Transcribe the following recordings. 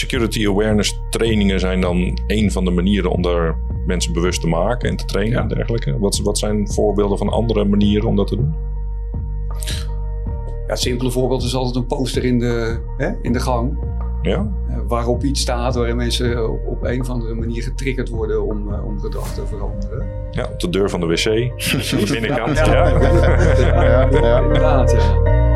security awareness trainingen zijn dan een van de manieren om daar mensen bewust te maken en te trainen en dergelijke. Wat, wat zijn voorbeelden van andere manieren om dat te doen? Ja, het simpele voorbeeld is altijd een poster in de, hè, in de gang. Ja? eh, waarop iets staat waarin mensen op, op een of andere manier getriggerd worden om, eh, om gedrag te veranderen. Ja, op de deur van de wc. Aan de binnenkant. Ja. Ja. Ja, ja. inderdaad. Ja.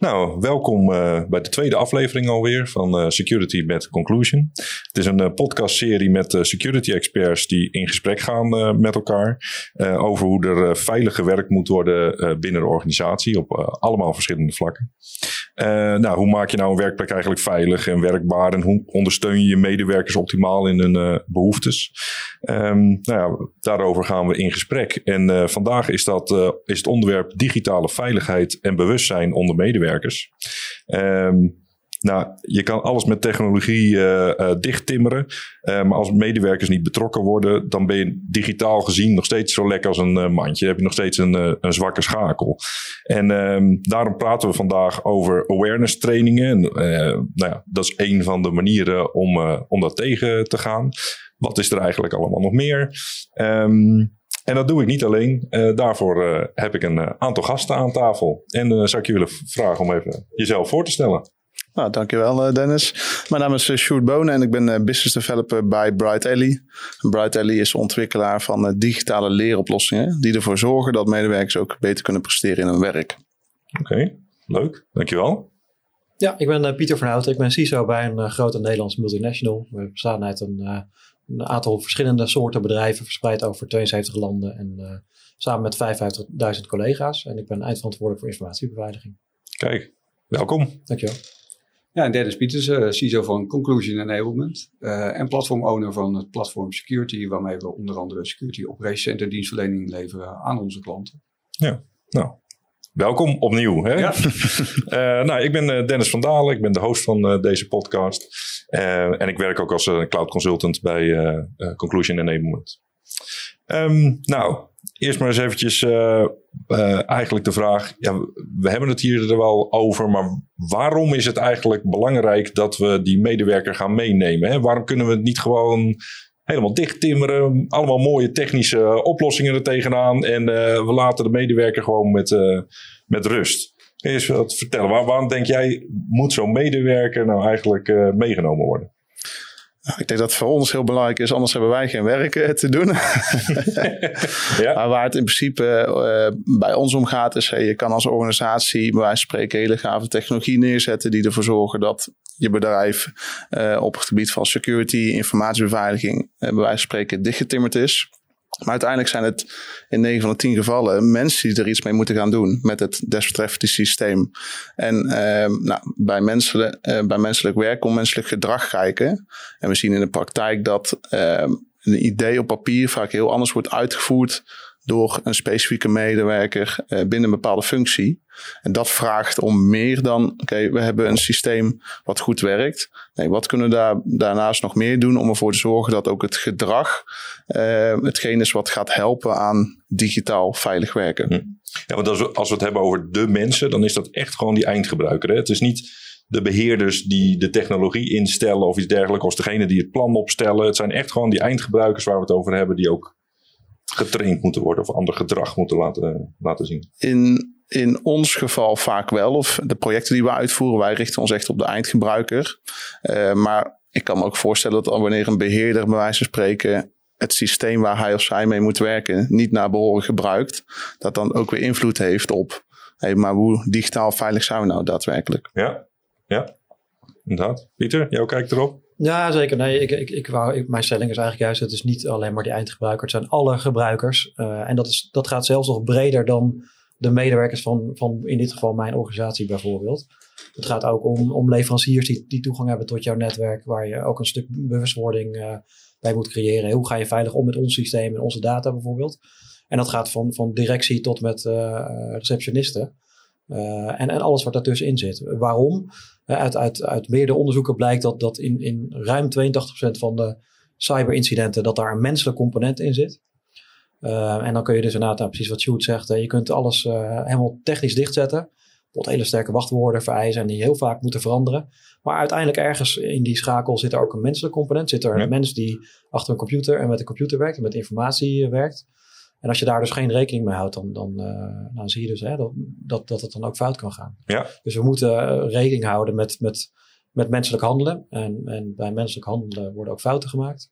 Nou, welkom eh, bij de tweede aflevering alweer van eh, Security met Conclusion. Het is een eh, podcastserie met security experts die in gesprek gaan met elkaar over hoe er veilig gewerkt moet worden binnen de organisatie op allemaal verschillende vlakken. Nou, hoe maak je nou een werkplek eigenlijk veilig en werkbaar en hoe ondersteun je je medewerkers optimaal in hun eh, behoeftes? Ehm, nou ja, daarover gaan we in gesprek. En vandaag is, dat, is het onderwerp digitale veiligheid en bewustzijn onder medewerkers. Ehm, nou, je kan alles met technologie eh eh, dichttimmeren. eh, maar als medewerkers niet betrokken worden, dan ben je digitaal gezien nog steeds zo lekker als een mandje. Heb je nog steeds een, een zwakke schakel. En ehm, daarom praten we vandaag over awareness trainingen. En, nou ja, dat is een van de manieren om, om dat tegen te gaan. Wat is er eigenlijk allemaal nog meer? Ehm, en dat doe ik niet alleen. Eh, daarvoor eh, heb ik een eh, aantal gasten aan tafel. En eh, zou ik je willen vragen om even jezelf voor te stellen. Nou, dankjewel Dennis. Mijn naam is Sjoerd Bonen en ik ben business developer bij Bright Alley. Bright Alley is ontwikkelaar van eh, digitale leeroplossingen die ervoor zorgen dat medewerkers ook beter kunnen presteren in hun werk. Oké, leuk. Dankjewel. Ja, ik ben eh, Pieter van Houten. Ik ben CISO bij een grote Nederlands multinational. We bestaan uit een, eh, een aantal verschillende soorten bedrijven verspreid over 72 landen en eh, samen met 55.000 collega's. En ik ben eindverantwoordelijk voor informatiebeveiliging. Kijk, welkom. Dankjewel. Ja, en Dennis Pieters, eh, CISO van Conclusion Enablement eh, en platform-owner van het platform Security, waarmee we onder andere Security Operations Center dienstverlening leveren aan onze klanten. Nou, welkom opnieuw. Hè? Ja. Eh, nou, ik ben eh, Dennis van Dalen. Ik ben de host van eh, deze podcast. En ik werk ook als cloud consultant bij Conclusion Enablement. Ehm, nou, eerst maar eens eventjes eigenlijk de vraag. Ja, we hebben het hier er wel over, maar waarom is het eigenlijk belangrijk dat we die medewerker gaan meenemen? Hè? Waarom kunnen we het niet gewoon helemaal dicht timmeren? Allemaal mooie technische oplossingen er tegenaan en eh, we laten de medewerker gewoon met, eh, met rust. Eens wat vertellen? Waar- waarom denk jij, moet zo'n medewerker nou eigenlijk eh, meegenomen worden? Ik denk dat het voor ons heel belangrijk is, anders hebben wij geen werk eh, te doen. Ja, Maar waar het in principe eh, bij ons om gaat, is hey, je kan als organisatie bij wijze van spreken hele gave technologie neerzetten die ervoor zorgen dat je bedrijf eh, op het gebied van security, informatiebeveiliging, bij wijze van spreken dichtgetimmerd is. Maar uiteindelijk zijn het in 9 van de 10 gevallen mensen die er iets mee moeten gaan doen met het desbetreffende systeem. En eh, nou, bij, eh, bij menselijk werk om menselijk gedrag kijken. En we zien in de praktijk dat eh, een idee op papier vaak heel anders wordt uitgevoerd door een specifieke medewerker eh, binnen een bepaalde functie. En dat vraagt om meer dan, oké, we hebben een systeem wat goed werkt. Nee, wat kunnen we daar, daarnaast nog meer doen om ervoor te zorgen dat ook het gedrag eh, hetgeen is wat gaat helpen aan digitaal veilig werken. Ja, want als we, als we het hebben over de mensen, dan is dat echt gewoon die eindgebruiker. Hè? Het is niet de beheerders die de technologie instellen of iets dergelijks, of degene die het plan opstellen. Het zijn echt gewoon die eindgebruikers waar we het over hebben, die ook getraind moeten worden of ander gedrag moeten laten, laten zien. In, in ons geval vaak wel, of de projecten die we uitvoeren, wij richten ons echt op de eindgebruiker. Eh, maar ik kan me ook voorstellen dat wanneer een beheerder, bij wijze van spreken, het systeem waar hij of zij mee moet werken, niet naar behoren gebruikt, dat dan ook weer invloed heeft op, hey, maar hoe digitaal veilig zijn we nou daadwerkelijk? Ja, ja, inderdaad. Pieter, jou kijkt erop. Ja, zeker. Nee, ik, ik, ik wou, mijn stelling is eigenlijk juist, het is niet alleen maar die eindgebruiker, het zijn alle gebruikers. Eh, en dat, is, dat gaat zelfs nog breder dan de medewerkers van, van in dit geval mijn organisatie bijvoorbeeld. Het gaat ook om, om leveranciers die, die toegang hebben tot jouw netwerk, waar je ook een stuk bewustwording eh, bij moet creëren. Hoe ga je veilig om met ons systeem en onze data bijvoorbeeld? En dat gaat van, van directie tot met eh, receptionisten. Eh, en, en alles wat daartussenin zit. Waarom? Eh, uit, uit, uit meerdere onderzoeken blijkt dat, dat in, in ruim 82% van de cyberincidenten dat daar een menselijk component in zit. Uh, en dan kun je dus inderdaad, nou, precies wat Sjoerd zegt, je kunt alles uh, helemaal technisch dichtzetten. Bijvoorbeeld hele sterke wachtwoorden vereisen en die heel vaak moeten veranderen. Maar uiteindelijk ergens in die schakel zit er ook een menselijk component. Zit er een mens die achter een computer en met de computer werkt en met informatie werkt. En als je daar dus geen rekening mee houdt, dan, dan, uh, dan zie je dus hè, dat, dat, dat het dan ook fout kan gaan. Ja. Dus we moeten rekening houden met, met, met menselijk handelen. En, en bij menselijk handelen worden ook fouten gemaakt.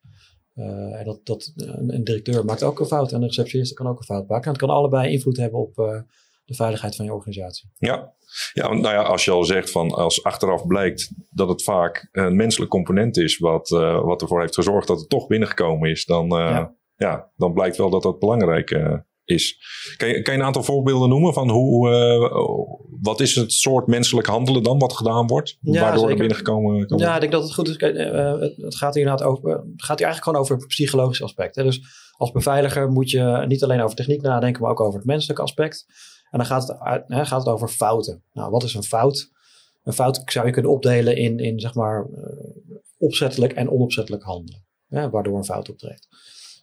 Uh, en dat, dat, een, een, directeur maakt ook een fout en een receptionist kan ook een fout maken. En het kan allebei invloed hebben op uh, de veiligheid van je organisatie. Ja. ja, nou ja, als je al zegt van als achteraf blijkt dat het vaak een menselijk component is wat, uh, wat ervoor heeft gezorgd dat het toch binnengekomen is, dan, ja. Ja. dan blijkt wel dat dat belangrijk is. Kan je, kan je een aantal voorbeelden noemen van hoe, uh, wat is het soort menselijk handelen dan wat gedaan wordt? Ja, waardoor zeker. er binnengekomen kan Ja, ik denk dat het goed is. Uh, het, gaat hier inderdaad over, het gaat hier eigenlijk gewoon over het psychologische aspect. Hè? Dus als beveiliger moet je niet alleen over techniek nadenken, maar ook over het menselijke aspect. En dan gaat het, hè, gaat het over fouten. Nou, wat is een fout? Een fout zou je kunnen opdelen in, in zeg maar, opzettelijk en onopzettelijk handelen. Hè, waardoor een fout optreedt.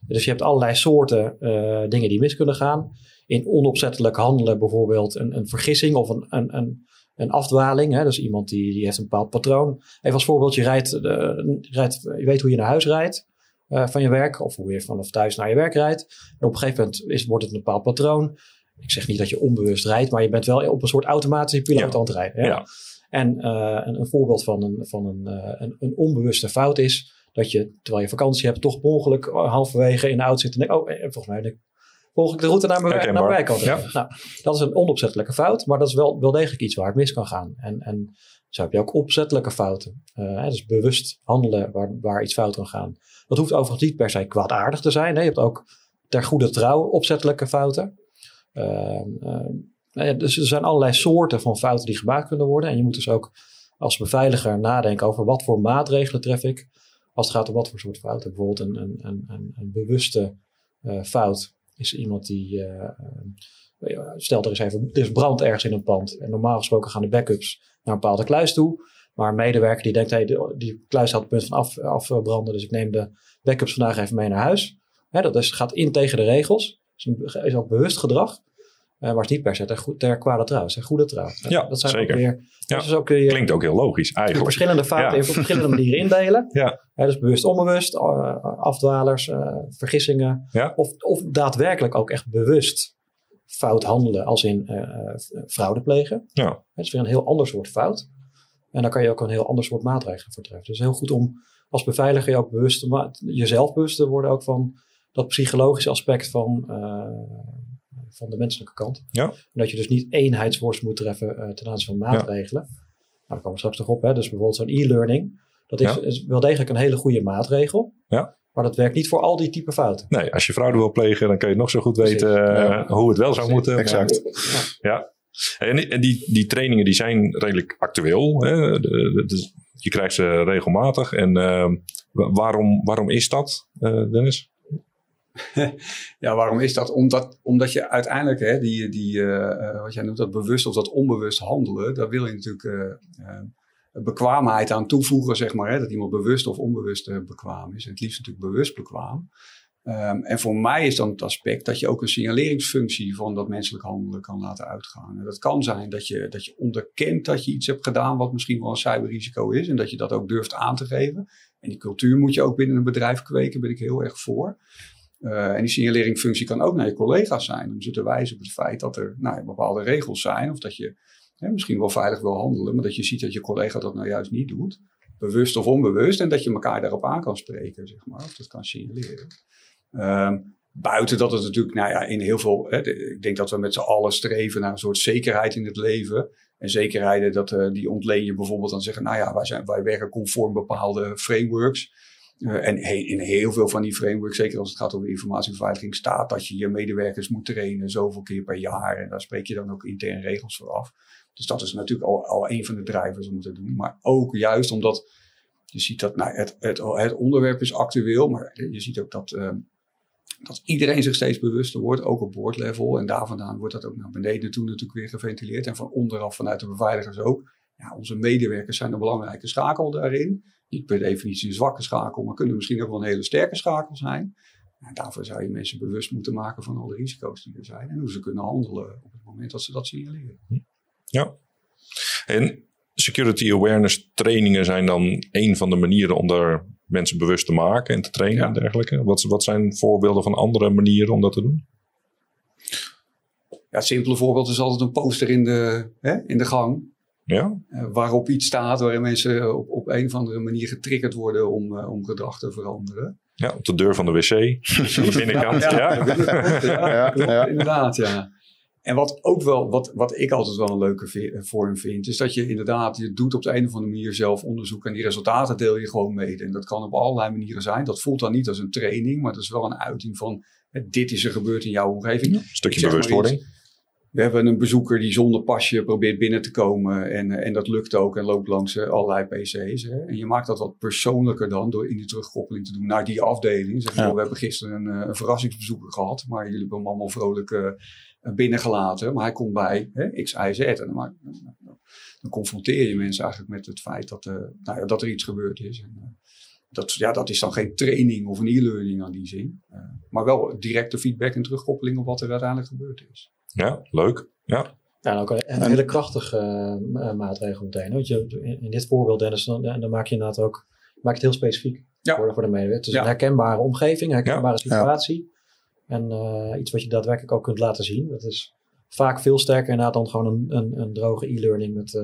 Dus je hebt allerlei soorten uh, dingen die mis kunnen gaan. In onopzettelijk handelen bijvoorbeeld een, een vergissing of een, een, een, een afdwaling. Hè? Dus iemand die, die heeft een bepaald patroon. Even als voorbeeld, je, rijdt, uh, je, rijdt, je weet hoe je naar huis rijdt uh, van je werk. Of hoe je vanaf thuis naar je werk rijdt. En op een gegeven moment is, wordt het een bepaald patroon. Ik zeg niet dat je onbewust rijdt, maar je bent wel op een soort automatische piloot ja. aan het rijden. Ja? ja. En een, een, voorbeeld van, een, van een, een, een onbewuste fout is dat je, terwijl je vakantie hebt, toch per ongeluk halverwege in de auto zit en denkt, oh, volgens mij denk, volg ik de route naar mijn, naar mijn. Ja. Nou, dat is een onopzettelijke fout, maar dat is wel, wel degelijk iets waar het mis kan gaan. En, en zo heb je ook opzettelijke fouten. Uh, dus bewust handelen waar, waar iets fout kan gaan. Dat hoeft overigens niet per se kwaadaardig te zijn. Hè. Je hebt ook ter goede trouw opzettelijke fouten. Uh, uh, dus er zijn allerlei soorten van fouten die gemaakt kunnen worden. En je moet dus ook als beveiliger nadenken over wat voor maatregelen tref ik als het gaat om wat voor soort fouten. Bijvoorbeeld een, een, een, een bewuste uh, fout is iemand die. Uh, stel er is even. Er is brand ergens in een pand. En normaal gesproken gaan de backups naar een bepaalde kluis toe. Maar een medewerker die denkt: hey, die, kluis had het punt van af, afbranden. Dus ik neem de backups vandaag even mee naar huis. Hè, dat is, gaat in tegen de regels. Is, is ook bewust gedrag. Uh, maar het is niet per se ter, ter kwade trouw, ter goede trouw. Ja, dat zijn zeker. Ook weer, ja. Dus ook Klinkt ook heel logisch eigenlijk. Verschillende fouten ja. op verschillende manieren indelen. Ja. dus bewust, onbewust, uh, afdwalers, uh, vergissingen. Ja. Of, of daadwerkelijk ook echt bewust fout handelen, als in fraude plegen. Ja. Dat is weer een heel ander soort fout. En daar kan je ook een heel ander soort maatregelen voor treffen. Dus heel goed om als beveiliger je ook bewust, jezelf bewust te worden ook van dat psychologische aspect van van de menselijke kant. Ja. En dat je dus niet eenheidsworst moet treffen uh, ten aanzien van maatregelen. Ja. Nou, daar komen we straks nog op. Hè. Dus bijvoorbeeld zo'n e-learning. Dat is, Ja. is wel degelijk een hele goede maatregel. Ja. Maar dat werkt niet voor al die type fouten. Nee, als je fraude wil plegen, dan kun je nog zo goed weten eh, Ja. hoe het wel zou moeten. Exact. Ja. En, die- en die, die trainingen die zijn redelijk actueel. Hè? Je krijgt ze regelmatig. En ehm, wa- waarom, waarom is dat, eh, Dennis? Ja, waarom is dat? Omdat, omdat je uiteindelijk, hè, die, die, eh, eh, wat jij noemt, dat bewust of dat onbewust handelen, daar wil je natuurlijk eh, bekwaamheid aan toevoegen, zeg maar. Hè, dat iemand bewust of onbewust bekwaam is. En het liefst natuurlijk bewust bekwaam. Ehm, en voor mij is dan het aspect dat je ook een signaleringsfunctie van dat menselijk handelen kan laten uitgaan. En dat kan zijn dat je, dat je onderkent dat je iets hebt gedaan wat misschien wel een cyberrisico is. En dat je dat ook durft aan te geven. En die cultuur moet je ook binnen een bedrijf kweken, ben ik heel erg voor. Uh, en die signaleringsfunctie kan ook naar je collega's zijn. Om ze te wijzen op het feit dat er nou, bepaalde regels zijn. Of dat je hè, misschien wel veilig wil handelen. Maar dat je ziet dat je collega dat nou juist niet doet. Bewust of onbewust. En dat je elkaar daarop aan kan spreken, zeg maar. Of dat kan signaleren. Ehm, buiten dat het natuurlijk, nou ja, in heel veel. Hè, ik denk dat we met z'n allen streven naar een soort zekerheid in het leven. En zekerheden, dat, eh, die ontleen je bijvoorbeeld aan zeggen. Nou ja, wij, zijn, wij werken conform bepaalde frameworks. Uh, en in heel veel van die frameworks, zeker als het gaat over informatiebeveiliging, staat dat je je medewerkers moet trainen zoveel keer per jaar. En daar spreek je dan ook intern regels voor af. Dus dat is natuurlijk al, al een van de drivers om te doen. Maar ook juist omdat je ziet dat nou, het, het, het onderwerp is actueel, maar je ziet ook dat, uh, dat iedereen zich steeds bewuster wordt, ook op boordlevel. En daar vandaan wordt dat ook naar beneden toe natuurlijk weer geventileerd. En van onderaf vanuit de beveiligers ook. Ja, onze medewerkers zijn een belangrijke schakel daarin niet per definitie een zwakke schakel, maar kunnen misschien ook wel een hele sterke schakel zijn. Nou, daarvoor zou je mensen bewust moeten maken van alle risico's die er zijn en hoe ze kunnen handelen op het moment dat ze dat signaleren. Ja. En security awareness trainingen zijn dan een van de manieren om daar mensen bewust te maken en te trainen Ja. en dergelijke. Wat, wat zijn voorbeelden van andere manieren om dat te doen? Ja, het simpele voorbeeld is altijd een poster in de, hè, in de gang. Ja, eh, waarop iets staat waarin mensen op, op een of andere manier getriggerd worden om, eh, om gedrag te veranderen. ja op de deur van de wc. Aan de binnenkant. Ja, Ja, ja, Ja, klopt, ja. inderdaad, ja. En wat ook wel, wat, wat ik altijd wel een leuke vorm vind, is dat je inderdaad, je doet op de een of andere manier zelf onderzoek en die resultaten deel je gewoon mee. En dat kan op allerlei manieren zijn. Dat voelt dan niet als een training, maar dat is wel een uiting van, eh, dit is er gebeurd in jouw omgeving. Een stukje bewustwording. We hebben een bezoeker die zonder pasje probeert binnen te komen. En, eh, en dat lukt ook en loopt langs eh, allerlei PC's. Hè. En je maakt dat wat persoonlijker dan door in die terugkoppeling te doen naar die afdeling. Zeg, je, Ja. "Oh, we hebben gisteren een, eh, een verrassingsbezoeker gehad. Maar jullie hebben hem allemaal vrolijk eh, binnengelaten. Maar hij komt bij hè, X, Y, Z. En dan, maak- dan, confronteer je mensen eigenlijk met het feit dat, nou ja, dat er iets gebeurd is. En, dat, ja, dat is dan geen training of een e-learning aan die zin. Maar wel directe feedback en terugkoppeling op wat er uiteindelijk gebeurd is. Ja, leuk. Ja, Ja, en ook een, hele krachtige eh, ma- maatregel meteen. Want je, in, dit voorbeeld, Dennis, dan, dan maak je inderdaad ook maak je het heel specifiek Ja. voor, voor de medewerker. Het is Ja. een herkenbare omgeving, een herkenbare Ja. situatie. En eh, iets wat je daadwerkelijk ook kunt laten zien. Dat is vaak veel sterker inderdaad dan gewoon een, een, een droge e-learning met, eh,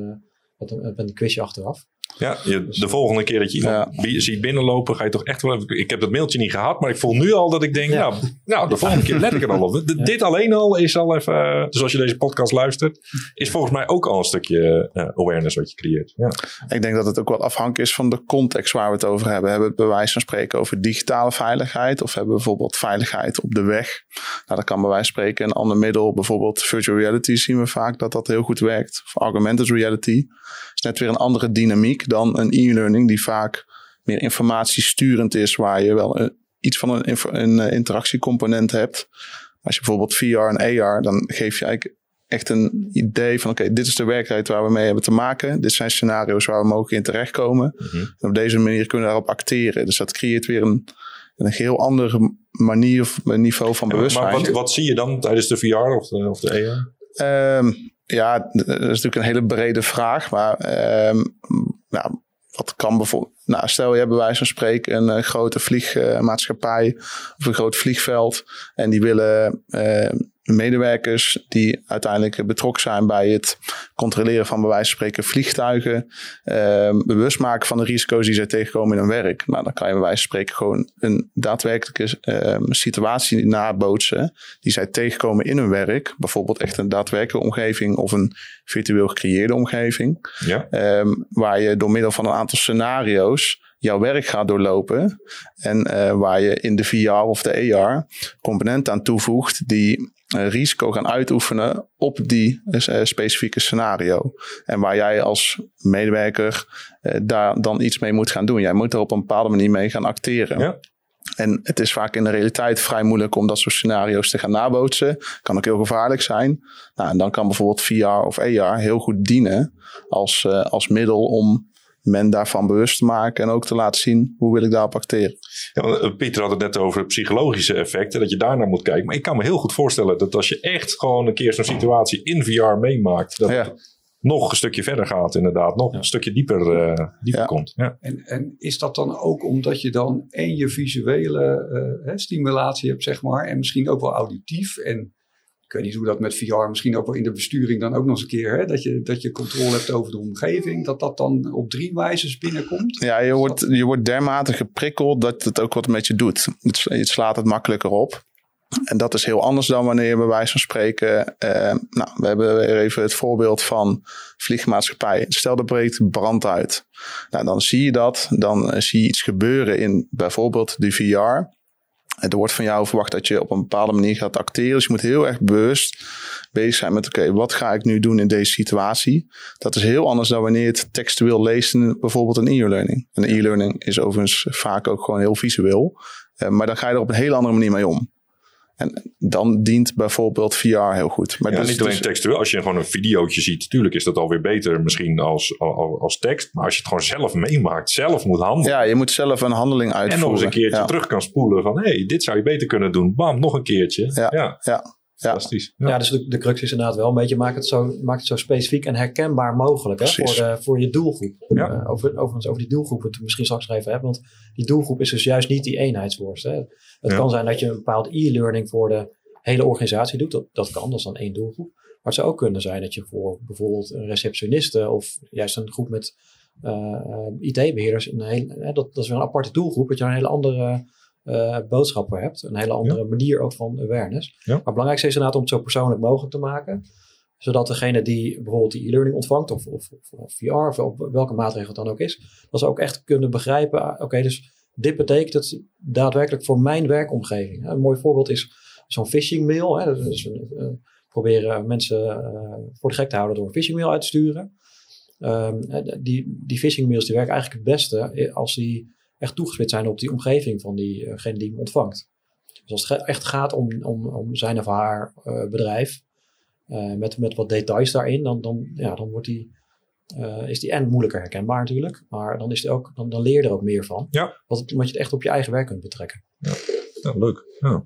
met, een, met een quizje achteraf. Ja je, de volgende keer dat je iemand ziet binnenlopen, ga je toch echt wel even... Ik heb dat mailtje niet gehad, maar ik voel nu al dat ik denk... Ja. Nou, nou, de volgende keer let ik er al op. D- Dit alleen al is al even... eh, dus als je deze podcast luistert, is volgens mij ook al een stukje eh, awareness wat je creëert. Ja. Ik denk dat het ook wel afhankelijk is van de context waar we het over hebben. Hebben we het bij wijze van spreken over digitale veiligheid? Of hebben we bijvoorbeeld veiligheid op de weg? Nou, dat kan bij wijze van spreken een ander middel. Bijvoorbeeld virtual reality zien we vaak dat dat heel goed werkt. Of augmented reality. Dat is net weer een andere dynamiek dan een e-learning die vaak meer informatiesturend is. Waar je wel een, iets van een, een eh, interactiecomponent hebt. Als je bijvoorbeeld VR en AR, dan geef je eigenlijk echt een idee van oké, dit is de werkelijkheid waar we mee hebben te maken. Dit zijn scenario's waar we mogelijk in terechtkomen. Mhm. En op deze manier kunnen we daarop acteren. Dus dat creëert weer een, een heel andere manier of niveau van Maar bewustzijn. wat, wat zie je dan tijdens de VR of de, of de AR? Ehm, ja, dat is natuurlijk een hele brede vraag. Maar ehm, nou, wat kan bijvoorbeeld... Nou, stel je hebt bij wijze van spreken een eh, grote vliegmaatschappij of een groot vliegveld. En die willen eh, medewerkers die uiteindelijk betrokken zijn bij het controleren van bij wijze van spreken vliegtuigen. ehm, bewust maken van de risico's die zij tegenkomen in hun werk. Nou, dan kan je bij wijze van spreken gewoon een daadwerkelijke ehm, situatie nabootsen die zij tegenkomen in hun werk. Bijvoorbeeld echt een daadwerkelijke omgeving of een virtueel gecreëerde omgeving. Ja, Ehm, waar je door middel van een aantal scenario's jouw werk gaat doorlopen. En eh, waar je in de VR of de AR componenten aan toevoegt die eh, risico gaan uitoefenen op die eh, specifieke scenario. En waar jij als medewerker daar dan iets mee moet gaan doen. Jij moet er op een bepaalde manier mee gaan acteren. Ja. En het is vaak in de realiteit vrij moeilijk om dat soort scenario's te gaan nabootsen. Kan ook heel gevaarlijk zijn. Nou, en dan kan bijvoorbeeld VR of AR heel goed dienen als, als middel om men daarvan bewust te maken en ook te laten zien hoe wil ik daarop acteren. Ja, eh, Pieter had het net over psychologische effecten, dat je daarnaar moet kijken. Maar ik kan me heel goed voorstellen dat als je echt gewoon een keer zo'n situatie in VR meemaakt, dat Ja. het nog een stukje verder gaat inderdaad. Nog een stukje dieper, eh, dieper Ja. komt. Ja. En, en is dat dan ook omdat je dan en je visuele eh, hè, stimulatie hebt, zeg maar, en misschien ook wel auditief en ik weet niet hoe dat met VR, misschien ook wel in de besturing dan ook nog eens een keer, hè, dat, je, dat je controle hebt over de omgeving, dat dat dan op drie wijzes binnenkomt? Ja, je wordt, je wordt dermate geprikkeld dat het ook wat met je doet. Het, je slaat het makkelijker op. En dat is heel anders dan wanneer je bij wijze van spreken. eh, nou, we hebben weer even het voorbeeld van vliegmaatschappij. Stel er breekt brand uit. Nou, dan zie je dat. Dan eh, zie je iets gebeuren in bijvoorbeeld de VR. Er wordt van jou verwacht dat je op een bepaalde manier gaat acteren. Dus je moet heel erg bewust bezig zijn met: oké, wat ga ik nu doen in deze situatie? Dat is heel anders dan wanneer je het textueel leest in bijvoorbeeld een e-learning. Een e-learning is overigens vaak ook gewoon heel visueel. Eh, maar dan ga je er op een hele andere manier mee om. En dan dient bijvoorbeeld VR heel goed. Maar ja, dus, niet alleen dus, textueel. Als je gewoon een videootje ziet, natuurlijk is dat alweer beter misschien als, als, als tekst. Maar als je het gewoon zelf meemaakt, zelf moet handelen. Ja, je moet zelf een handeling uitvoeren. En nog eens een keertje terug kan spoelen van, hé, hey, dit zou je beter kunnen doen. Bam, nog een keertje. Ja, ja. ja. Fantastisch. Ja. ja, dus de, de crux is inderdaad wel een beetje maak het zo, maak het zo specifiek en herkenbaar mogelijk hè, voor, de, voor je doelgroep. Ja. Uh, over, overigens over die doelgroep het misschien straks nog even hebben, want die doelgroep is dus juist niet die eenheidsworst. Hè. Het kan zijn dat je een bepaald e-learning voor de hele organisatie doet. Dat, dat kan, dat is dan één doelgroep. Maar het zou ook kunnen zijn dat je voor bijvoorbeeld een receptioniste of juist een groep met uh, IT-beheerders, dat, dat is weer een aparte doelgroep, dat je een hele andere uh, boodschappen hebt. Een hele andere manier ook van awareness. Maar het belangrijkste is inderdaad om het zo persoonlijk mogelijk te maken. Zodat degene die bijvoorbeeld die e-learning ontvangt, of, of, of, VR, of op welke maatregel het dan ook is, dat ze ook echt kunnen begrijpen, ah, oké, dus dit betekent het daadwerkelijk voor mijn werkomgeving. Een mooi voorbeeld is zo'n phishing mail. Hè. Dus, uh, proberen mensen uh, voor de gek te houden door een phishing mail uit te sturen. Um, die, die phishing mails die werken eigenlijk het beste als die echt toegespitst zijn op die omgeving van diegene eh, die hem ontvangt. Dus als het echt gaat om, om, om zijn of haar uh, bedrijf, uh, met, met wat details daarin, dan, dan, ja, dan wordt die, uh, is die en moeilijker herkenbaar natuurlijk, maar dan, is die ook, dan, dan leer je er ook meer van. Ja. Wat, omdat je het echt op je eigen werk kunt betrekken. Ja, ja leuk. Ja.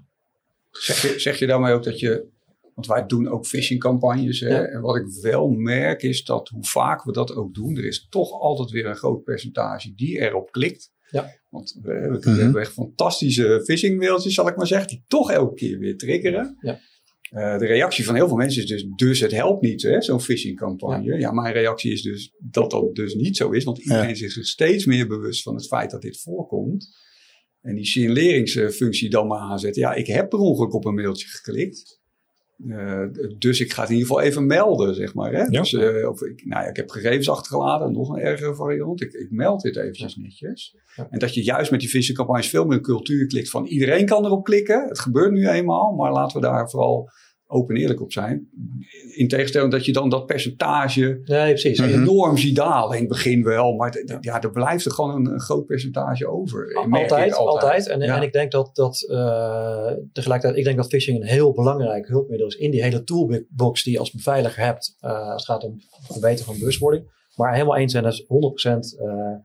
Zeg, je, zeg je daarmee ook dat je want wij doen ook phishing campagnes. Hè? En wat ik wel merk is dat hoe vaak we dat ook doen, er is toch altijd weer een groot percentage die erop klikt. Ja. Want we, we mhm. hebben echt fantastische phishing mailtjes, zal ik maar zeggen, die toch elke keer weer triggeren. Ja. Uh, de reactie van heel veel mensen is dus, dus het helpt niet, zo'n phishing campagne. Ja. ja. mijn reactie is dus dat dat dus niet zo is, want iedereen is zich steeds meer bewust van het feit dat dit voorkomt. En die signaleringsfunctie dan maar aanzetten. Ja, ik heb per ongeluk op een mailtje geklikt. Uh, dus ik ga het in ieder geval even melden, zeg maar. Hè? Ja. Dus, uh, of ik, nou ja, ik heb gegevens achtergelaten, nog een ergere variant. Ik, ik meld dit eventjes netjes. Ja. En dat je juist met die phishing campagnes veel meer cultuur klikt van iedereen kan erop klikken. Het gebeurt nu eenmaal, maar laten we daar vooral open en eerlijk op zijn. In tegenstelling dat je dan dat percentage nee, precies. enorm ziet dalen. In het begin wel, maar ja, er blijft er gewoon een, groot percentage over. Altijd, altijd. En, en ik denk dat, dat uh, tegelijkertijd, ik denk dat phishing een heel belangrijk hulpmiddel is in die hele toolbox die je als beveiliger hebt uh, als het gaat om het verbeteren van bewustwording. Maar helemaal eens zijn, dat is 100% uh,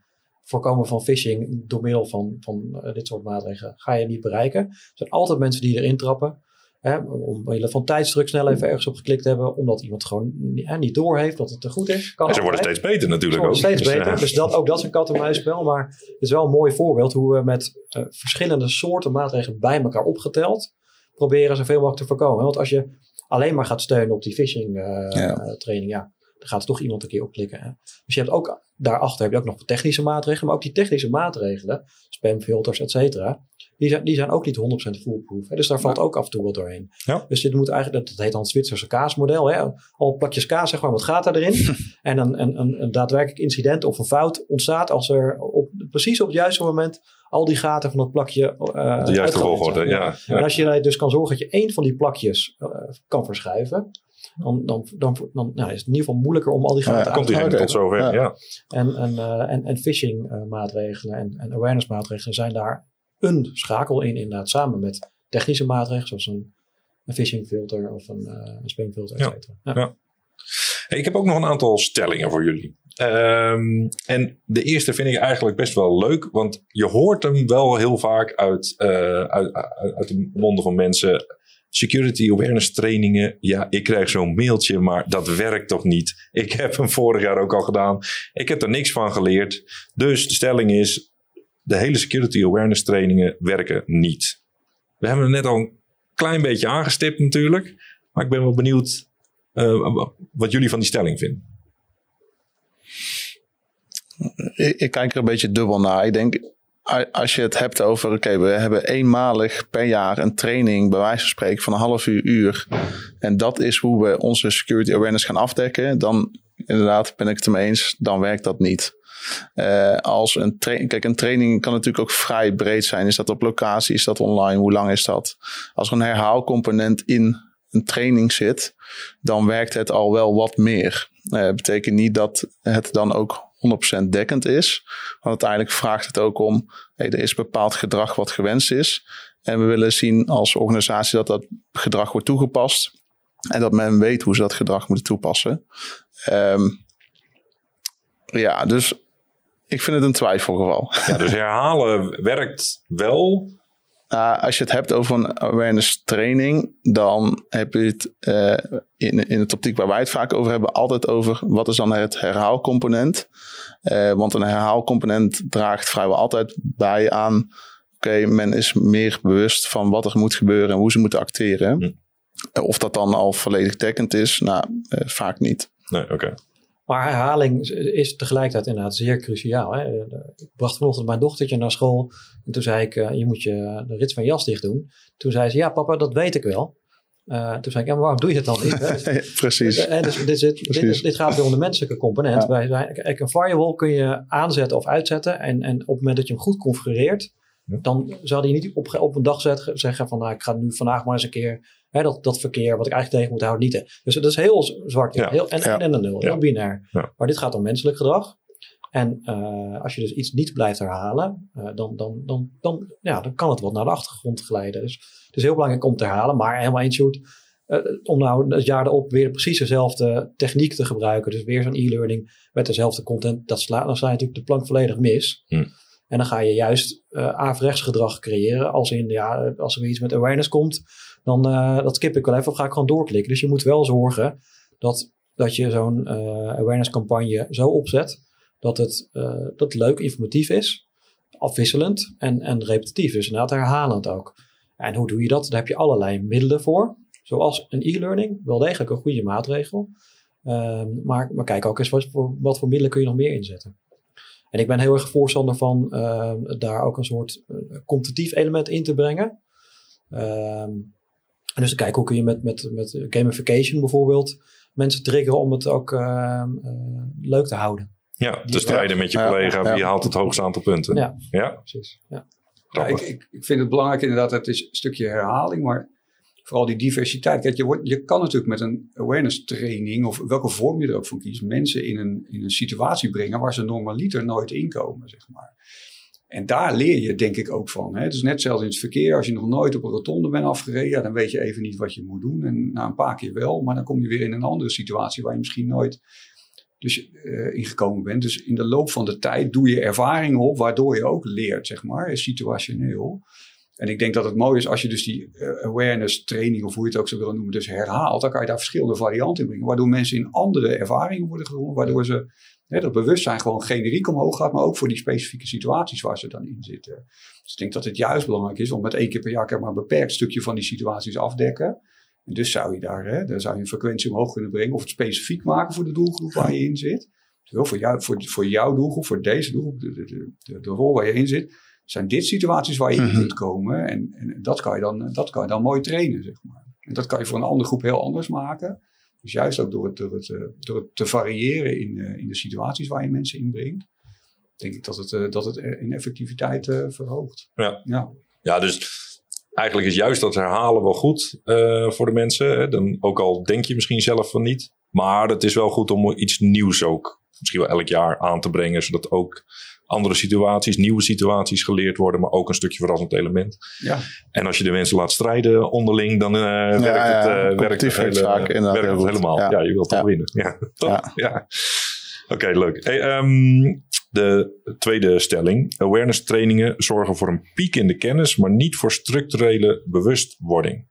voorkomen van phishing door middel van, van dit soort maatregelen ga je niet bereiken. Er zijn altijd mensen die erin trappen. Hè, omwille van tijdsdruk snel even ergens op geklikt hebben, omdat iemand gewoon hè, niet doorheeft dat het te goed is. Kan en ze worden steeds beter natuurlijk ook. Steeds dus, beter. Dus dat, ook dat is een kat-en-muisspel. Maar het is wel een mooi voorbeeld hoe we met uh, verschillende soorten maatregelen bij elkaar opgeteld proberen zoveel mogelijk te voorkomen. Want als je alleen maar gaat steunen op die phishing uh, ja. training, ja, dan gaat er toch iemand een keer opklikken. Hè? Dus je hebt ook daarachter heb je ook nog technische maatregelen, maar ook die technische maatregelen, spamfilters, et cetera, die zijn, die zijn ook niet 100% foolproof. Hè? Dus daar valt ook af en toe wat doorheen. Ja. Dus dit moet eigenlijk, dat heet dan het Zwitserse kaasmodel. Hè? Al plakjes kaas, zeg maar, wat gaat er erin? en een, een, een, een, daadwerkelijk incident of een fout ontstaat als er op, precies op het juiste moment al die gaten van dat plakje uh, De juiste volgorde, ja. ja. En als je dus kan zorgen dat je één van die plakjes uh, kan verschuiven, dan, dan, dan, dan nou, is het in ieder geval moeilijker om al die gaten ja, komt die tot zover, ja. En, en, uh, en, en phishing uh, maatregelen en, en awareness maatregelen zijn daar een schakel in, inderdaad, samen met technische maatregelen, zoals een, een phishing filter of een, uh, een spamfilter, et cetera. Ja. ja. Hey, ik heb ook nog een aantal stellingen voor jullie. Um, en de eerste vind ik eigenlijk best wel leuk, want je hoort hem wel heel vaak uit, uh, uit, uit, uit de monden van mensen security awareness trainingen. Ja, ik krijg zo'n mailtje, maar dat werkt toch niet. Ik heb hem vorig jaar ook al gedaan. Ik heb er niks van geleerd. Dus de stelling is, de hele security awareness trainingen werken niet. We hebben het net al een klein beetje aangestipt natuurlijk. Maar ik ben wel benieuwd uh, wat jullie van die stelling vinden. Ik, ik, kijk er een beetje dubbel naar. Ik denk, als je het hebt over, oké, we hebben eenmalig per jaar een training, bij wijze van spreken, van een half uur, uur. En dat is hoe we onze security awareness gaan afdekken. Dan inderdaad ben ik het ermee eens, dan werkt dat niet. Uh, als een kijk, een training kan natuurlijk ook vrij breed zijn. Is dat op locatie? Is dat online? Hoe lang is dat? Als er een herhaalcomponent in een training zit, dan werkt het al wel wat meer. Dat betekent niet dat het dan ook 100% dekkend is. Want uiteindelijk vraagt het ook om, er is bepaald gedrag wat gewenst is. En we willen zien als organisatie dat dat gedrag wordt toegepast. En dat men weet hoe ze dat gedrag moeten toepassen. Ehm, ja, dus ik vind het een twijfelgeval. Ja, dus herhalen werkt wel. Uh, als je het hebt over een awareness training, dan heb je het uh, in, in het optiek waar wij het vaak over hebben, altijd over wat is dan het herhaalcomponent. Uh, want een herhaalcomponent draagt vrijwel altijd bij aan, oké, okay, men is meer bewust van wat er moet gebeuren en hoe ze moeten acteren. Hm. Of dat dan al volledig dekkend is, nou, vaak niet. Nee, oké. Okay. Maar herhaling is tegelijkertijd inderdaad zeer cruciaal. Hè? Ik bracht vanochtend mijn dochtertje naar school. En toen zei ik, uh, je moet je de rits van jas dicht doen. Toen zei ze, ja papa, dat weet ik wel. Uh, toen zei ik, ja, maar waarom doe je dat dan niet? Precies. En dus, dit, dit, Precies. dit, gaat weer om de menselijke component. Ja. Wij, wij, een firewall kun je aanzetten of uitzetten. En, en op het moment dat je hem goed configureert, dan zal hij niet op, op een dag zetten, zeggen van, nou, ik ga nu vandaag maar eens een keer Hè, dat, dat verkeer wat ik eigenlijk tegen moet houden, niet. Dus dat is heel zwart ja. heel, en, en een nul, heel binair. Maar dit gaat om menselijk gedrag. En uh, als je dus iets niet blijft herhalen, uh, dan, dan, dan, dan, ja, dan kan het wat naar de achtergrond glijden. Dus het is heel belangrijk om te herhalen. Maar helemaal eens, Sjoerd, uh, om nou het jaar erop weer precies dezelfde techniek te gebruiken. Dus weer zo'n e-learning met dezelfde content. Dat sla, dan sla je natuurlijk de plank volledig mis. Hm. En dan ga je juist uh, averechts gedrag creëren. Als in, ja, als er weer iets met awareness komt, dan uh, dat skip ik wel even of ga ik gewoon doorklikken. Dus je moet wel zorgen dat, dat je zo'n uh, awareness campagne zo opzet dat het, dat leuk, informatief is, afwisselend en, en repetitief is. Inderdaad herhalend ook. En hoe doe je dat? Daar heb je allerlei middelen voor. Zoals een e-learning, wel degelijk een goede maatregel. Uh, maar, maar kijk ook eens wat voor, wat voor middelen kun je nog meer inzetten. En ik ben heel erg voorstander van uh, daar ook een soort competitief element in te brengen. Ehm, en dus te kijken hoe kun je met, met, met gamification bijvoorbeeld mensen triggeren om het ook uh, uh, leuk te houden. Ja, te strijden met je collega. Ja, wie haalt het hoogste aantal punten? Ja, ja? precies. Ja. ik, ik, ik vind het belangrijk inderdaad, het is een stukje herhaling, maar vooral die diversiteit. Je, wordt, je kan natuurlijk met een awareness training, of welke vorm je er ook van kiest, mensen in een, in een situatie brengen waar ze normaliter nooit inkomen, zeg maar. En daar leer je denk ik ook van. Hè? Het is net zelfs in het verkeer. Als je nog nooit op een rotonde bent afgereden, dan weet je even niet wat je moet doen. En na een paar keer wel, maar dan kom je weer in een andere situatie waar je misschien nooit dus, uh, ingekomen bent. Dus in de loop van de tijd doe je ervaringen op, waardoor je ook leert, zeg maar, situationeel. En ik denk dat het mooi is als je dus die uh, awareness training, of hoe je het ook zou willen noemen, dus herhaalt. Dan kan je daar verschillende varianten in brengen. Waardoor mensen in andere ervaringen worden gedwongen. Waardoor ze Hè, dat bewustzijn gewoon generiek omhoog gaat, maar ook voor die specifieke situaties waar ze dan in zitten. Dus ik denk dat het juist belangrijk is om met één keer per jaar maar een beperkt stukje van die situaties afdekken. En dus zou je daar, hè, daar zou je een frequentie omhoog kunnen brengen of het specifiek maken voor de doelgroep waar je in zit. Dus voor, jou, voor, voor jouw doelgroep, voor deze doelgroep, de, de, de rol waar je in zit, zijn dit situaties waar je in mhm. kunt komen. En, en dat, kan je dan, dat kan je dan mooi trainen, zeg maar. En dat kan je voor een andere groep heel anders maken. Dus juist ook door het, door het, eh, door het te variëren in, eh, in de situaties waar je mensen inbrengt, denk ik dat het, eh, dat het in effectiviteit verhoogt. Ja. Ja. ja, dus eigenlijk is juist dat herhalen wel goed voor de mensen. Hè? Dan, ook al denk je misschien zelf van niet. Maar het is wel goed om iets nieuws ook misschien wel elk jaar aan te brengen. Zodat ook andere situaties, nieuwe situaties geleerd worden, maar ook een stukje verrassend element. Ja. En als je de mensen laat strijden onderling, dan uh, werkt het, uh, werkt het, hele, vaak werkt het helemaal. Ja. ja. je wilt toch winnen. Ja, ja. Oké, okay, leuk. Hey, um, de tweede stelling. Awareness trainingen zorgen voor een piek in de kennis, maar niet voor structurele bewustwording.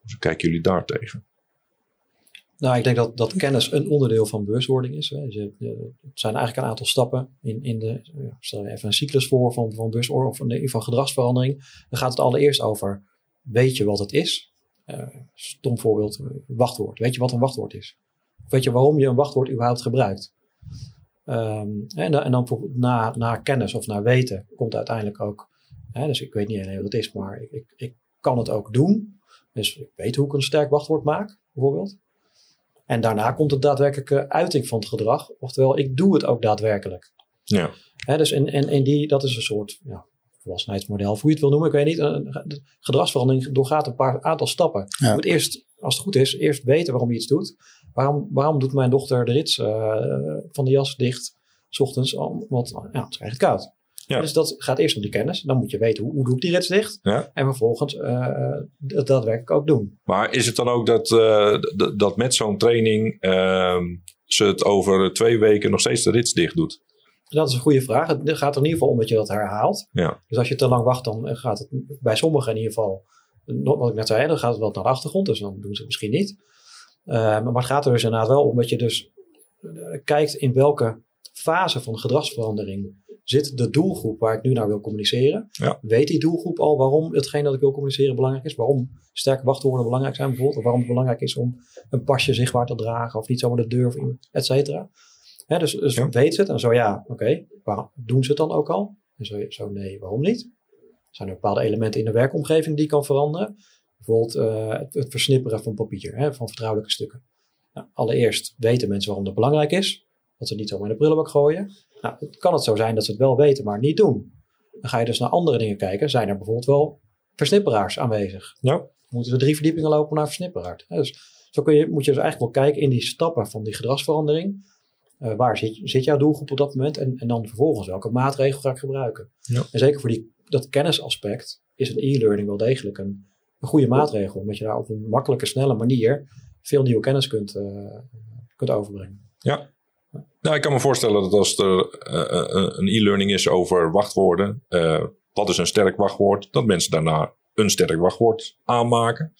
Hoe kijken jullie daar tegen? Nou, ik denk dat, dat kennis een onderdeel van bewustwording is. Hè. Dus het zijn eigenlijk een aantal stappen in, in de. Stel je even een cyclus voor van, van bewustwording of geval gedragsverandering. Dan gaat het allereerst over: weet je wat het is? Uh, stom voorbeeld, wachtwoord. Weet je wat een wachtwoord is? weet je waarom je een wachtwoord überhaupt gebruikt? En, en, dan na, na kennis of naar weten komt uiteindelijk ook. Hè, dus ik weet niet alleen wat het is, maar ik, ik, ik kan het ook doen. Dus ik weet hoe ik een sterk wachtwoord maak, bijvoorbeeld. En daarna komt de daadwerkelijke uiting van het gedrag. Oftewel, ik doe het ook daadwerkelijk. Ja. dus in, in, in die, dat is een soort ja, volwassenheidsmodel, of hoe je het wil noemen. Ik weet niet. Een, gedragsverandering doorgaat een paar aantal stappen. Je moet eerst, als het goed is, eerst weten waarom je iets doet. Waarom, waarom doet mijn dochter de rits uh, van de jas dicht, s ochtends? Want ja, het is eigenlijk koud. Ja. Dus dat gaat eerst om die kennis. Dan moet je weten hoe, hoe doe ik die rits dicht. Ja. En vervolgens eh dat daadwerkelijk ook doen. Maar is het dan ook dat, eh, dat met zo'n training ehm, ze het over twee weken nog steeds de rits dicht doet? Dat is een goede vraag. Het gaat er in ieder geval om dat je dat herhaalt. Ja. Dus als je te lang wacht, dan gaat het bij sommigen in ieder geval, wat ik net zei, dan gaat het wel naar de achtergrond. Dus dan doen ze het misschien niet. Eh, maar het gaat er dus inderdaad wel om dat je dus eh, kijkt in welke fase van gedragsverandering zit de doelgroep waar ik nu naar wil communiceren. Ja. Weet die doelgroep al waarom hetgeen dat ik wil communiceren belangrijk is? Waarom sterke wachtwoorden belangrijk zijn bijvoorbeeld? Of waarom het belangrijk is om een pasje zichtbaar te dragen of niet zomaar de deur, et cetera. Hè, dus dus Ja. weet ze het en zo ja, oké, waarom doen ze het dan ook al? En zo, zo nee, waarom niet? Zijn er bepaalde elementen in de werkomgeving die kan veranderen? Bijvoorbeeld eh, het, het versnipperen van papier, hè, van vertrouwelijke stukken. Nou, allereerst weten mensen waarom dat belangrijk is. Dat ze het niet zomaar in de prullenbak gooien. Nou, het kan het zo zijn dat ze het wel weten, maar niet doen. Dan ga je dus naar andere dingen kijken. Zijn er bijvoorbeeld wel versnipperaars aanwezig? Ja. Moeten we drie verdiepingen lopen naar versnipperaar? Hè, Dus zo kun je, moet je dus eigenlijk wel kijken in die stappen van die gedragsverandering. Eh, waar zit, zit jouw doelgroep op dat moment? En, en dan vervolgens welke maatregel ga ik gebruiken? Ja. En zeker voor die, dat kennisaspect is een e-learning wel degelijk een, een goede maatregel. Omdat je daar op een makkelijke, snelle manier veel nieuwe kennis kunt, eh, kunt overbrengen. Nou, ik kan me voorstellen dat als er eh, eh, een e-learning is over wachtwoorden, eh, wat is een sterk wachtwoord, dat mensen daarna een sterk wachtwoord aanmaken.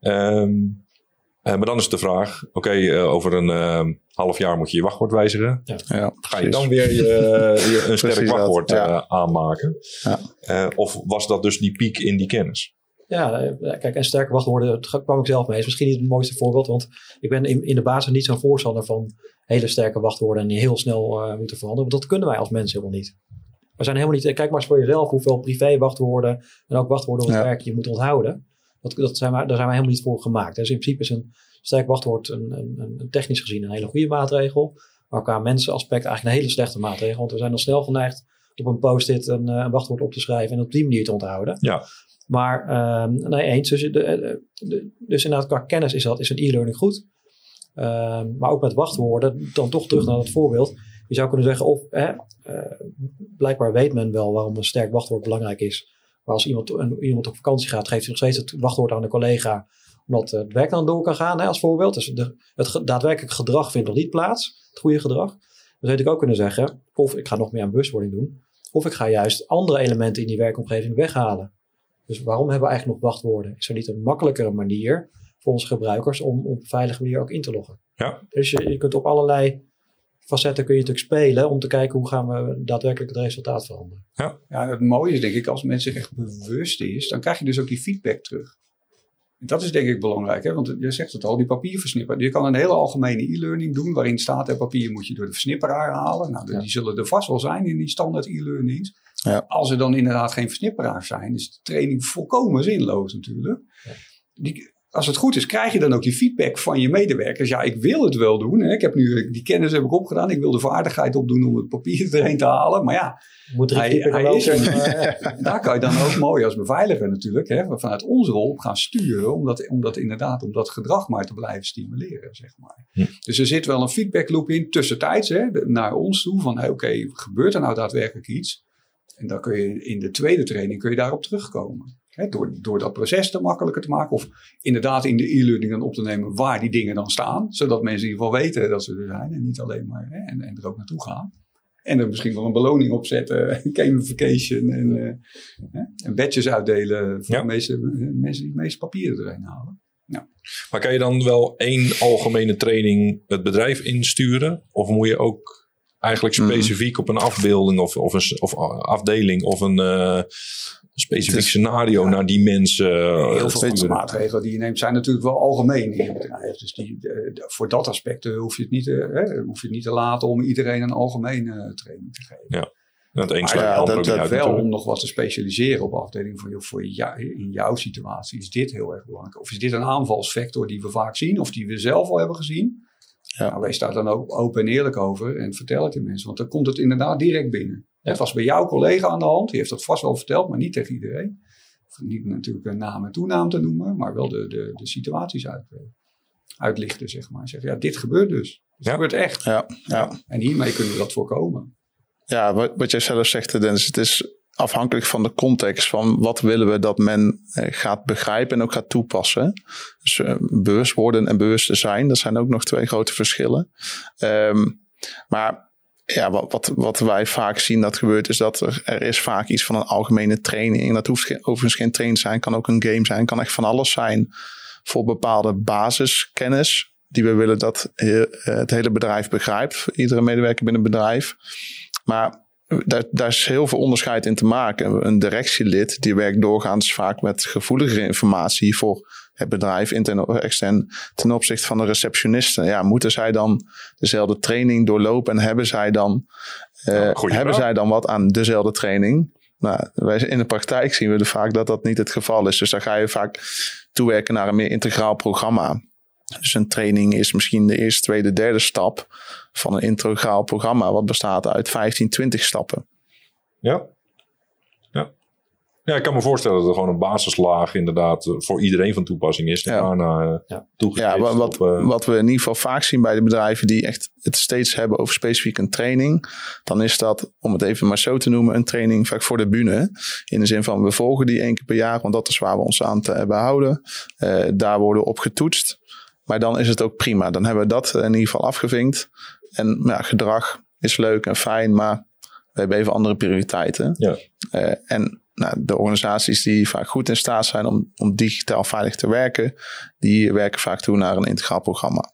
Ehm, eh, maar dan is de vraag, oké, eh, over een eh, half jaar moet je je wachtwoord wijzigen. Ja, Ga je dan weer je, je een sterk wachtwoord ja. eh, aanmaken? Ja. Eh, of was dat dus die piek in die kennis? Ja, eh, kijk, en sterke wachtwoorden, dat kwam ik zelf mee. is misschien niet het mooiste voorbeeld, want ik ben in, in de basis niet zo'n voorstander van hele sterke wachtwoorden en die heel snel eh, moeten veranderen. Want dat kunnen wij als mensen helemaal niet. We zijn helemaal niet, kijk maar eens voor jezelf hoeveel privé wachtwoorden en ook wachtwoorden op het Ja. werk je moet onthouden. Dat, dat zijn wij, daar zijn wij helemaal niet voor gemaakt. Dus in principe is een sterk wachtwoord een, een, een, technisch gezien een hele goede maatregel. Maar qua mensenaspect eigenlijk een hele slechte maatregel. Want we zijn al snel geneigd op een post-it een, eh, een wachtwoord op te schrijven en op die manier te onthouden. Ja. Maar ehm, nee, eens. Dus, de, de- dus inderdaad, qua kennis is, dat, is een e-learning goed. Ehm, maar ook met wachtwoorden, dan toch terug naar dat voorbeeld. Je zou kunnen zeggen, of hè, eh, blijkbaar weet men wel waarom een sterk wachtwoord belangrijk is. Maar als iemand, een, iemand op vakantie gaat, geeft hij nog steeds het wachtwoord aan de collega. Omdat het werk dan door kan gaan, hè, als voorbeeld. Dus het daadwerkelijk gedrag vindt nog niet plaats. Het goede gedrag. Dan zou je ook kunnen zeggen, of ik ga nog meer aan bewustwording doen. Of ik ga juist andere elementen in die werkomgeving weghalen. Dus waarom hebben we eigenlijk nog wachtwoorden? Is er niet een makkelijkere manier voor onze gebruikers om op een veilige manier ook in te loggen? Ja. Dus je, je kunt op allerlei facetten kun je natuurlijk spelen om te kijken hoe gaan we daadwerkelijk het resultaat veranderen. Ja, het mooie is denk ik, als mensen zich echt bewust is, dan krijg je dus ook die feedback terug. Dat is denk ik belangrijk, hè? want je zegt het al, die papierversnipper. Je kan een hele algemene e-learning doen, waarin staat, hè, papier moet je door de versnipperaar halen. Nou, die zullen er vast wel zijn in die standaard e-learnings. Ja. Als er dan inderdaad geen versnipperaars zijn, is de training volkomen zinloos natuurlijk. Die, als het goed is, krijg je dan ook die feedback van je medewerkers. Ja, ik wil het wel doen. Hè? Ik heb nu die kennis heb ik opgedaan. Ik wil de vaardigheid opdoen om het papier erheen te halen. Maar ja, moet Hij- hij is er. eh, daar kan je dan ook mooi als beveiliger natuurlijk, hè, vanuit onze rol op gaan sturen, om dat, om dat inderdaad, om dat gedrag maar te blijven stimuleren, zeg maar. Hm. Dus er zit wel een feedbackloop in, tussentijds, hè, naar ons toe, van hey, oké, gebeurt er nou daadwerkelijk iets? En dan kun je in de tweede training kun je daarop terugkomen. Door, door dat proces te makkelijker te maken, of inderdaad in de e-learning dan op te nemen waar die dingen dan staan, zodat mensen in ieder geval weten dat ze er zijn en niet alleen maar, en, en er ook naartoe gaan. En er misschien wel een beloning op zetten, gamification en, eh, en badges uitdelen voor Ja. de meeste, mensen die het meeste papieren erin halen. Maar kan je dan wel één algemene training het bedrijf insturen? Of moet je ook eigenlijk Mhm. specifiek op een afbeelding of, of een of afdeling of een eh, specifiek is- scenario naar die mensen eh, Heel veel van de sturen? maatregelen die je neemt zijn natuurlijk wel algemeen in je bedrijf. Dus die, eh, voor dat aspect eh, hoef je, het niet, eh, hè, hoef je het niet te laten om iedereen een algemene training te geven. Het een Maar sluit ja, ander dat- wel om nog wat te specialiseren op afdeling van joh, voor jou, in jouw situatie is dit heel erg belangrijk. Of is dit een aanvalsvector die we vaak zien of die we zelf al hebben gezien? Ja. Nou, wees daar dan ook open en eerlijk over en vertel het de mensen, want dan komt het inderdaad direct binnen. Het was bij jouw collega aan de hand, die heeft dat vast wel verteld, maar niet tegen iedereen. Niet natuurlijk een naam en toenaam te noemen, maar wel de, de, de situaties uit, eh, uitlichten, zeg maar. Zeg, ja, dit gebeurt dus. Het Ja. gebeurt echt. Ja, ja. En hiermee kunnen we dat voorkomen. ja, wat, wat jij zelf zegt, Dennis, het is afhankelijk van de context van wat willen we dat men eh, gaat begrijpen en ook gaat toepassen. Dus uh, bewust worden en bewust zijn, dat zijn ook nog twee grote verschillen. Um, maar ja, wat, wat, wat wij vaak zien dat gebeurt, is dat er, er is vaak iets van een algemene training. Dat hoeft overigens geen training te zijn, kan ook een game zijn, kan echt van alles zijn voor bepaalde basiskennis. Die we willen dat het hele bedrijf begrijpt, iedere medewerker binnen het bedrijf. Maar daar, daar is heel veel onderscheid in te maken. Een directielid die werkt doorgaans vaak met gevoeligere informatie voor het bedrijf, intern of extern, ten opzichte van de receptionisten. Ja, moeten zij dan dezelfde training doorlopen en hebben zij dan, uh, hebben zij dan wat aan dezelfde training? Nou, wij, in de praktijk zien we vaak dat dat niet het geval is. Dus dan ga je vaak toewerken naar een meer integraal programma. Dus een training is misschien de eerste, tweede, derde stap van een integraal programma, wat bestaat uit 15, 20 stappen. Ja. Ja. Ja, ik kan me voorstellen dat er gewoon een basislaag inderdaad eh, voor iedereen van toepassing is. Ja. Daarna uh, ja. ja, wat, op, uh, wat we in ieder geval vaak zien bij de bedrijven die echt het steeds hebben over specifiek een training. Dan is dat, om het even maar zo te noemen, een training vaak voor de bühne. In de zin van we volgen die één keer per jaar, want dat is waar we ons aan te hebben houden. Uh, daar worden op getoetst. Maar dan is het ook prima. Dan hebben we dat in ieder geval afgevinkt. En ja, gedrag is leuk en fijn, maar we hebben even andere prioriteiten. Ja. Uh, en nou, de organisaties die vaak goed in staat zijn om, om digitaal veilig te werken, die werken vaak toe naar een integraal programma.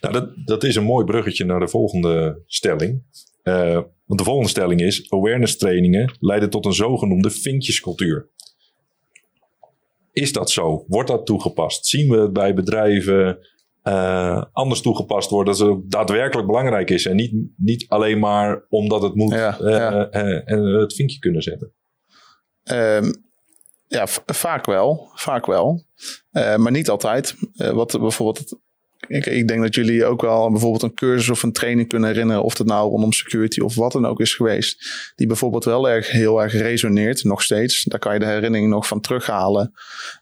Nou, dat, dat is een mooi bruggetje naar de volgende stelling. Uh, want de volgende stelling is: awareness trainingen leiden tot een zogenoemde vinkjescultuur. Is dat zo? Wordt dat toegepast? Zien we het bij bedrijven uh, anders toegepast worden? Dat het daadwerkelijk belangrijk is en niet, niet alleen maar omdat het moet ja, uh, ja. En het vinkje kunnen zetten. Um, ja, vaak wel. Vaak wel. maar niet altijd. wat bijvoorbeeld ik, ik, denk dat jullie ook wel bijvoorbeeld een cursus of een training kunnen herinneren, of het nou rondom security of wat dan ook is geweest, die bijvoorbeeld wel erg, heel erg resoneert, nog steeds. Daar kan je de herinnering nog van terughalen.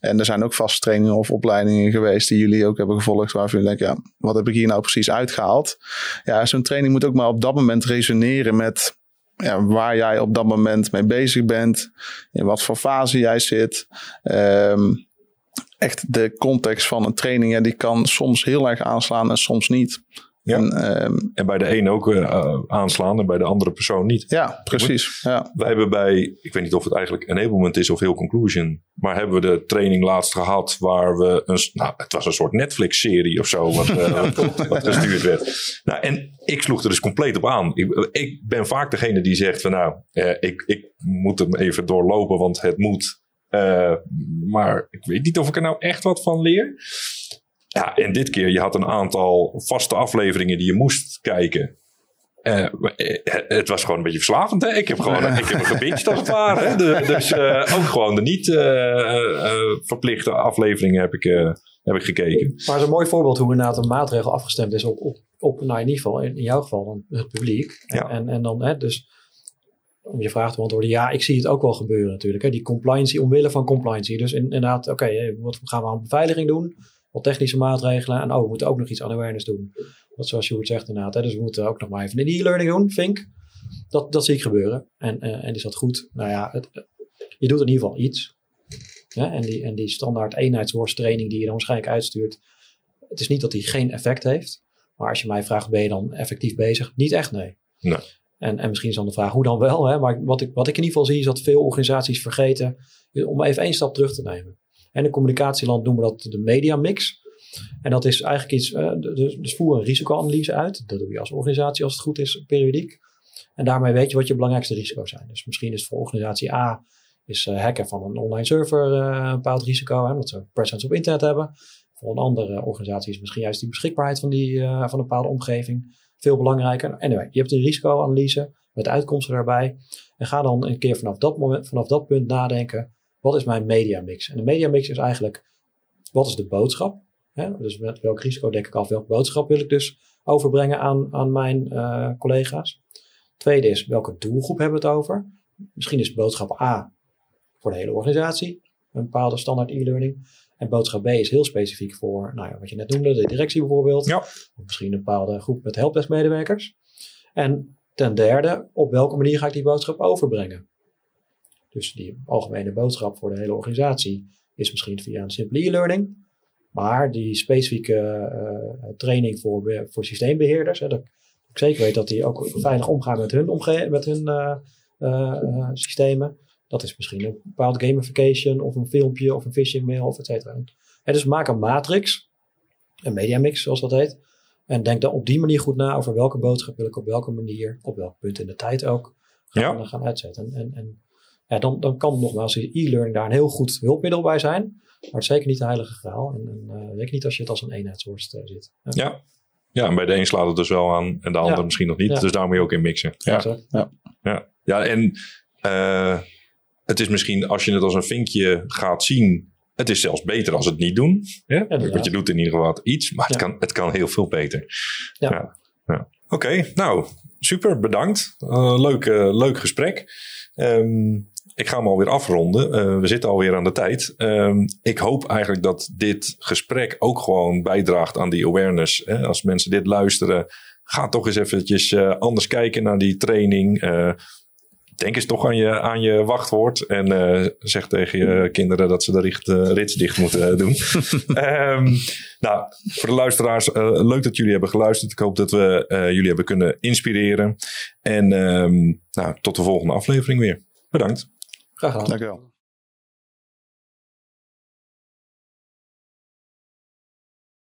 En er zijn ook vast trainingen of opleidingen geweest die jullie ook hebben gevolgd, waarvan je denkt, ja, wat heb ik hier nou precies uitgehaald? Ja, zo'n training moet ook maar op dat moment resoneren met ja, waar jij op dat moment mee bezig bent, in wat voor fase jij zit. Um, echt de context van een training, ja, die kan soms heel erg aanslaan en soms niet. Ja. En, um, en bij de een ook uh, aanslaan en bij de andere persoon niet. Ja, precies. Ja. Wij hebben bij, ik weet niet of het eigenlijk enablement is of heel conclusion, maar hebben we de training laatst gehad waar we een, nou, het was een soort Netflix-serie of zo wat, uh, wat, wat gestuurd werd. Nou, en ik sloeg er dus compleet op aan. Ik, ik ben vaak degene die zegt van nou, uh, ik, ik moet hem even doorlopen, want het moet. Maar ik weet niet of ik er nou echt wat van leer. Ja, en dit keer, je had een aantal vaste afleveringen die je moest kijken. Uh, het was gewoon een beetje verslavend. Hè? Ik heb gewoon ja. ik heb een gebinged als het ware. Hè? De, dus uh, ook gewoon de niet uh, verplichte afleveringen heb ik, heb ik gekeken. Maar het is een mooi voorbeeld hoe inderdaad een maatregel afgestemd is op, op, op nou in ieder geval, in, in jouw geval dan het publiek. Ja. En, en dan, hè, dus om je vraag te beantwoorden, ja, ik zie het ook wel gebeuren natuurlijk. Hè? Die compliancy, omwille van compliancy. Dus inderdaad, oké, okay, wat gaan we aan beveiliging doen? Wat technische maatregelen. En oh, we moeten ook nog iets aan awareness doen. Dat zoals Sjoerd zegt inderdaad. Hè? Dus we moeten ook nog maar even een e-learning doen, Vink. Dat, dat zie ik gebeuren. En, uh, en is dat goed? Nou ja, het, je doet in ieder geval iets. Ja? En, die, en die standaard eenheidsworsttraining die je dan waarschijnlijk uitstuurt. Het is niet dat die geen effect heeft. Maar als je mij vraagt, ben je dan effectief bezig? Niet echt, nee. Nee. En, en misschien is dan de vraag, hoe dan wel? Hè? Maar wat ik, wat ik in ieder geval zie, is dat veel organisaties vergeten om even één stap terug te nemen. En in communicatieland noemen we dat de media mix. En dat is eigenlijk iets, uh, dus, dus voer een risicoanalyse uit. Dat doe je als organisatie als het goed is, periodiek. En daarmee weet je wat je belangrijkste risico's zijn. Dus misschien is voor organisatie A is uh, hacken van een online server uh, een bepaald risico, hè, omdat ze presence op internet hebben. Voor een andere organisatie is misschien juist die beschikbaarheid van, die, van een bepaalde omgeving veel belangrijker. Anyway, je hebt een risicoanalyse met uitkomsten daarbij. En ga dan een keer vanaf dat, moment, vanaf dat punt nadenken, wat is mijn media mix? En de media mix is eigenlijk, wat is de boodschap? Hè? Dus met welk risico denk ik af, welke boodschap wil ik dus overbrengen aan, aan mijn uh, collega's? Tweede is, welke doelgroep hebben we het over? Misschien is boodschap A voor de hele organisatie, een bepaalde standaard e-learning. En boodschap B is heel specifiek voor, nou ja, wat je net noemde, de directie bijvoorbeeld. Ja. Of misschien een bepaalde groep met helpdesk medewerkers. En ten derde, op welke manier ga ik die boodschap overbrengen? Dus die algemene boodschap voor de hele organisatie is misschien via een simpele e-learning. Maar die specifieke uh, training voor, voor systeembeheerders, hè, dat ik zeker weet dat die ook veilig omgaan met hun, omge met hun uh, uh, systemen. Dat is misschien een bepaald gamification of een filmpje of een phishing mail of et cetera. En dus maak een matrix, een media mix zoals dat heet. En denk dan op die manier goed na over welke boodschap wil ik op welke manier, op welk punt in de tijd ook, gaan, ja. gaan uitzetten. En, en ja, dan, dan kan nogmaals e-learning daar een heel goed hulpmiddel bij zijn. Maar het is zeker niet de heilige graal. En, en uh, zeker niet als je het als een eenheidsworst uh, zit. Ja. ja. Ja, en bij de een slaat het dus wel aan en de ander misschien nog niet. Dus daar moet je ook in mixen. Ja, ja. ja. ja. en uh, het is misschien als je het als een vinkje gaat zien, het is zelfs beter als het niet doen. Ja? Want je doet in ieder geval iets, maar het, kan, het kan heel veel beter. Ja. ja. Oké, nou, super, bedankt. Uh, leuk, uh, leuk gesprek. Um, ik ga hem alweer afronden. Uh, we zitten alweer aan de tijd. Um, ik hoop eigenlijk dat dit gesprek ook gewoon bijdraagt aan die awareness. Hè? Als mensen dit luisteren, ga toch eens eventjes uh, anders kijken naar die training. Uh, denk eens toch aan je, aan je wachtwoord. En zeg tegen je kinderen dat ze de richt, rits dicht moeten doen. um, nou, voor de luisteraars, leuk dat jullie hebben geluisterd. Ik hoop dat we jullie hebben kunnen inspireren. En um, nou, tot de volgende aflevering weer. Bedankt. Graag gedaan. Dank u wel.